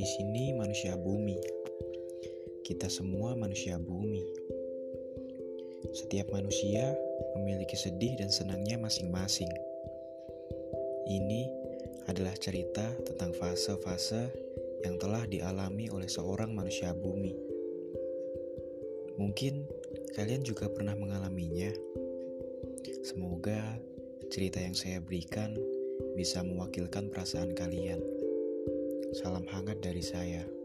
Di sini manusia bumi. Kita semua manusia bumi. Setiap manusia memiliki sedih dan senangnya masing-masing. Ini adalah cerita tentang fase-fase yang telah dialami oleh seorang manusia bumi. Mungkin kalian juga pernah mengalaminya. Semoga cerita yang saya berikan bisa mewakilkan perasaan kalian. Salam hangat dari saya.